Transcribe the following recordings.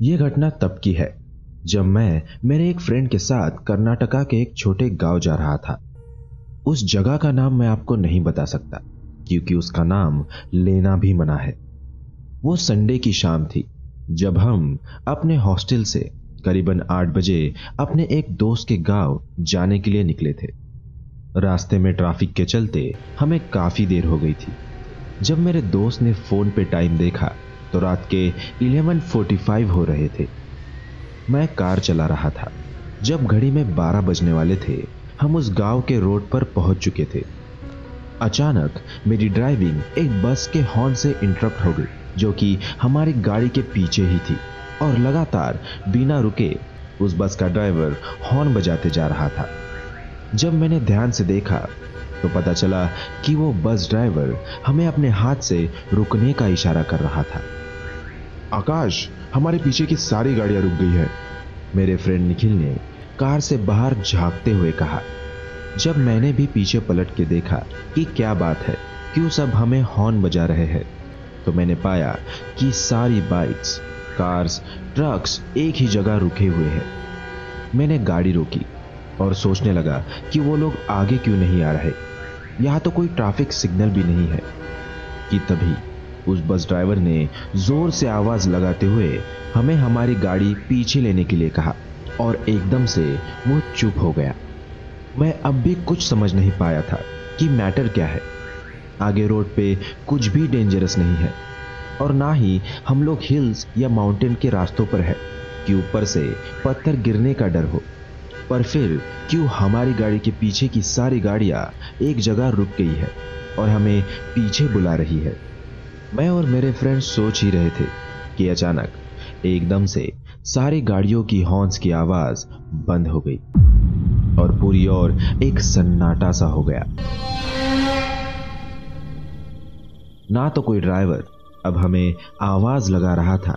यह घटना तब की है, जब मैं मेरे एक फ्रेंड के साथ कर्नाटका के एक छोटे गाँव जा रहा था। उस जगह का नाम मैं आपको नहीं बता सकता, क्योंकि उसका नाम लेना भी मना है। वो संडे की शाम थी, जब हम अपने हॉस्टल से करीबन आठ बजे अपने एक दोस्त के गाँव जाने के लिए निकले थे। रास्ते में ट्रैफ़िक के चलते हमें काफ़ी देर हो गई थी। जब मेरे दोस्त ने फ़ोन पे टाइम देखा तो रात के 11:45 हो रहे थे। मैं कार चला रहा था। जब घड़ी में 12 बजने वाले थे, हम उस गाँव के रोड पर पहुँच चुके थे। अचानक मेरी ड्राइविंग एक बस के हॉर्न से इंटरप्ट हो गई, जो कि हमारी गाड़ी के पीछे ही थी, और लगातार बिना रुके उस बस का ड्राइवर हॉर्न बजाते जा रहा था। जब मैंने ध्यान से देखा तो पता चला कि वो बस ड्राइवर हमें अपने हाथ से रुकने का इशारा कर रहा था। आकाश हमारे पीछे की सारी गाड़ियाँ रुक गई है। मेरे फ्रेंड निखिल ने कार से बाहर झांकते हुए कहा, जब मैंने भी पीछे पलट के देखा कि क्या बात है, क्यों सब हमें हॉर्न बजा रहे हैं तो मैंने पाया कि सारी बाइक्स कार्स ट्रक्स एक ही जगह रुके हुए हैं। मैंने गाड़ी रोकी और सोचने लगा कि वो लोग आगे क्यों नहीं आ रहे। यहाँ तो कोई ट्रैफ़िक सिग्नल भी नहीं है, कि तभी उस बस ड्राइवर ने ज़ोर से आवाज़ लगाते हुए हमें हमारी गाड़ी पीछे लेने के लिए कहा और एकदम से वो चुप हो गया। मैं अब भी कुछ समझ नहीं पाया था कि मैटर क्या है। आगे रोड पे कुछ भी डेंजरस नहीं है और ना ही हम लोग हिल्स या माउंटेन के रास्तों पर है कि ऊपर से पत्थर गिरने का डर हो। पर फिर क्यों हमारी गाड़ी के पीछे की सारी गाड़ियाँ एक जगह रुक गई है और हमें पीछे बुला रही है? मैं और मेरे फ्रेंड सोच ही रहे थे कि अचानक, एकदम से, सारी गाड़ियों की हॉर्न्स की आवाज़ बंद हो गई और पूरी ओर एक सन्नाटा सा हो गया। ना तो कोई ड्राइवर अब हमें आवाज़ लगा रहा था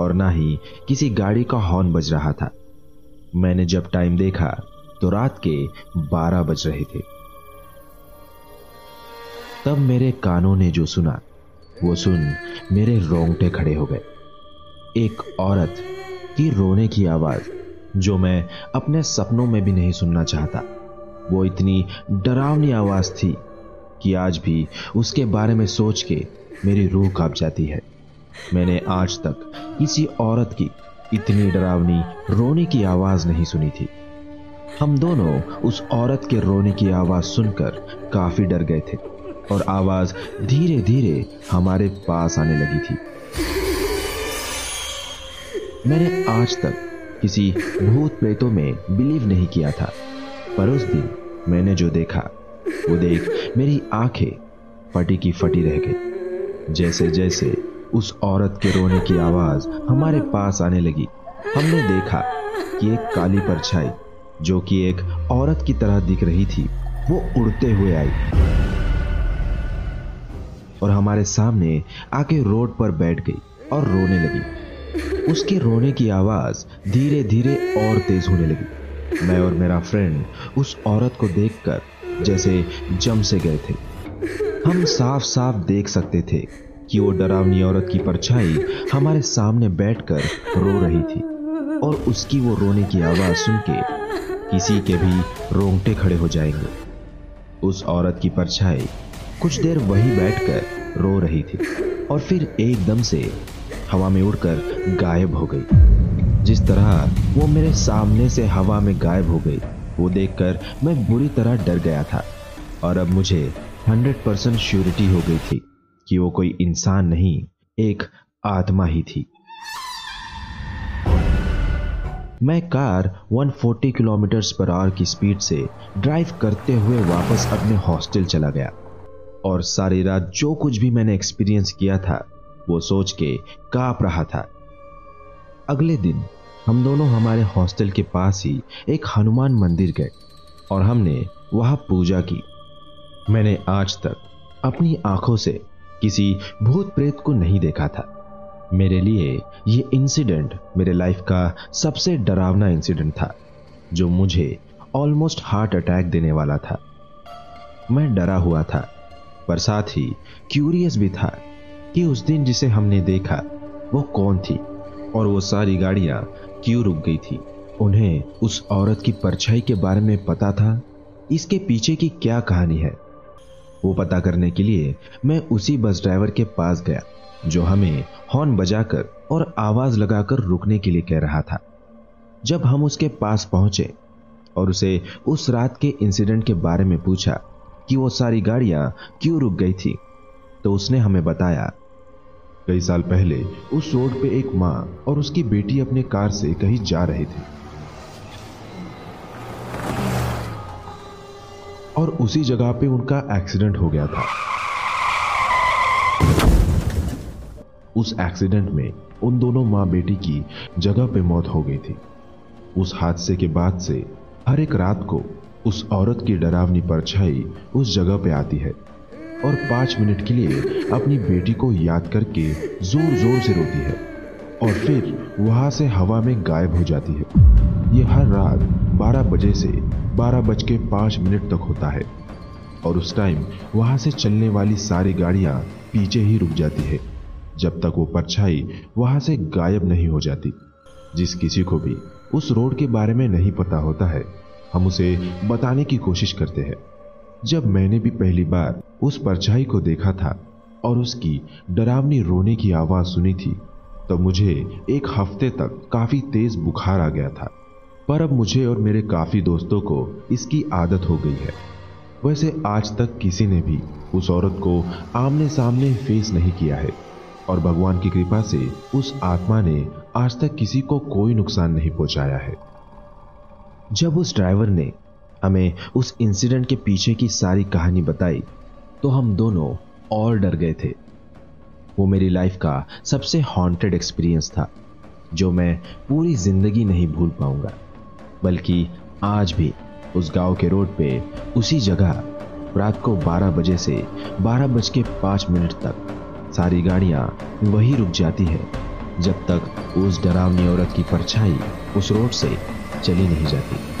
और ना ही किसी गाड़ी का हॉर्न बज रहा था। मैंने जब टाइम देखा तो रात के 12 बज रहे थे। तब मेरे कानों ने जो सुना वो सुन मेरे रोंगटे खड़े हो गए। एक औरत की रोने की आवाज़, जो मैं अपने सपनों में भी नहीं सुनना चाहता। वो इतनी डरावनी आवाज़ थी कि आज भी उसके बारे में सोच के मेरी रूह काँप जाती है। मैंने आज तक किसी औरत की इतनी डरावनी रोने की आवाज़ नहीं सुनी थी। हम दोनों उस औरत के रोने की आवाज़ सुनकर काफ़ी डर गए थे। और आवाज़ धीरे धीरे हमारे पास आने लगी थी। मैंने आज तक किसी भूत प्रेतों में बिलीव नहीं किया था, पर उस दिन मैंने जो देखा, वो देख मेरी आँखें फटी की फटी रह गई। जैसे जैसे उस औरत के रोने की आवाज़ हमारे पास आने लगी, हमने देखा कि एक काली परछाई, जो कि एक औरत की तरह दिख रही थी, वो उड़ते हुए आई। और हमारे सामने आके रोड पर बैठ गई और रोने लगी। उसके रोने की आवाज़ धीरे धीरे और तेज होने लगी। मैं और मेरा फ्रेंड उस औरत को देखकर जैसे जम से गए थे। हम साफ़ साफ़ देख सकते थे कि वो डरावनी औरत की परछाई हमारे सामने बैठकर रो रही थी और उसकी वो रोने की आवाज़ सुन के किसी के भी रोंगटे खड़े हो जाएँगे। उस औरत की परछाई कुछ देर वही बैठकर रो रही थी और फिर एकदम से हवा में उड़कर गायब हो गई। जिस तरह वो मेरे सामने से हवा में गायब हो गई, वो देखकर मैं बुरी तरह डर गया था और अब मुझे हंड्रेड परसेंट श्योरिटी हो गई थी कि वो कोई इंसान नहीं, एक आत्मा ही थी। मैं कार 140 किलोमीटर पर आवर की स्पीड से ड्राइव करते हुए वापस अपने हॉस्टल चला गया। और सारी रात जो कुछ भी मैंने एक्सपीरियंस किया था, वो सोच के काँप रहा था। अगले दिन, हम दोनों हमारे हॉस्टल के पास ही एक हनुमान मंदिर गए और हमने वहाँ पूजा की। मैंने आज तक अपनी आँखों से किसी भूत प्रेत को नहीं देखा था। मेरे लिए ये इंसिडेंट मेरे लाइफ का सबसे डरावना इंसिडेंट था, जो मुझे ऑलमोस्ट हार्ट अटैक देने वाला था। मैं डरा हुआ था। पर साथ ही क्यूरियस भी था कि उस दिन जिसे हमने देखा, वो कौन थी? और वो सारी गाड़ियाँ क्यों रुक गई थी? उन्हें उस औरत की परछाई के बारे में पता था? इसके पीछे की क्या कहानी है? वो पता करने के लिए मैं उसी बस ड्राइवर के पास गया, जो हमें हॉर्न बजाकर और आवाज़ लगाकर रुकने के लिए कह रहा था। जब हम उसके पास पहुँचे और उसे उस रात के इंसिडेंट के बारे में पूछा कि वो सारी गाड़ियाँ क्यों रुक गई थी? तो उसने हमें बताया, कई साल पहले उस रोड पे एक माँ और उसकी बेटी अपने कार से कहीं जा रहे थे। और उसी जगह पे उनका एक्सीडेंट हो गया था। उस एक्सीडेंट में उन दोनों माँ बेटी की जगह पे मौत हो गई थी। उस हादसे के बाद से हर एक रात को उस औरत की डरावनी परछाई उस जगह पे आती है और पाँच मिनट के लिए अपनी बेटी को याद करके ज़ोर ज़ोर से रोती है और फिर वहाँ से हवा में गायब हो जाती है। ये हर रात 12 बजे से बारह बज के पाँच मिनट तक होता है और उस टाइम वहाँ से चलने वाली सारी गाड़ियाँ पीछे ही रुक जाती है। जब तक वो परछाई वहाँ से गायब नहीं हो जाती, जिस किसी को भी उस रोड के बारे में नहीं पता होता है हम उसे बताने की कोशिश करते हैं। जब मैंने भी पहली बार उस परछाई को देखा था और उसकी डरावनी रोने की आवाज़ सुनी थी तो मुझे एक हफ़्ते तक काफ़ी तेज बुखार आ गया था। पर अब मुझे और मेरे काफ़ी दोस्तों को इसकी आदत हो गई है। वैसे आज तक किसी ने भी उस औरत को आमने सामने फेस नहीं किया है और भगवान की कृपा से उस आत्मा ने आज तक किसी को कोई नुकसान नहीं पहुँचाया है। जब उस ड्राइवर ने हमें उस इंसिडेंट के पीछे की सारी कहानी बताई तो हम दोनों और डर गए थे। वो मेरी लाइफ का सबसे हॉन्टेड एक्सपीरियंस था, जो मैं पूरी ज़िंदगी नहीं भूल पाऊँगा, बल्कि आज भी उस गाँव के रोड पे उसी जगह रात को 12 बजे से बारह बज के पाँच मिनट तक सारी गाड़ियाँ वही रुक जाती है, जब तक उस डरावनी औरत की परछाई उस रोड से चली नहीं जाती।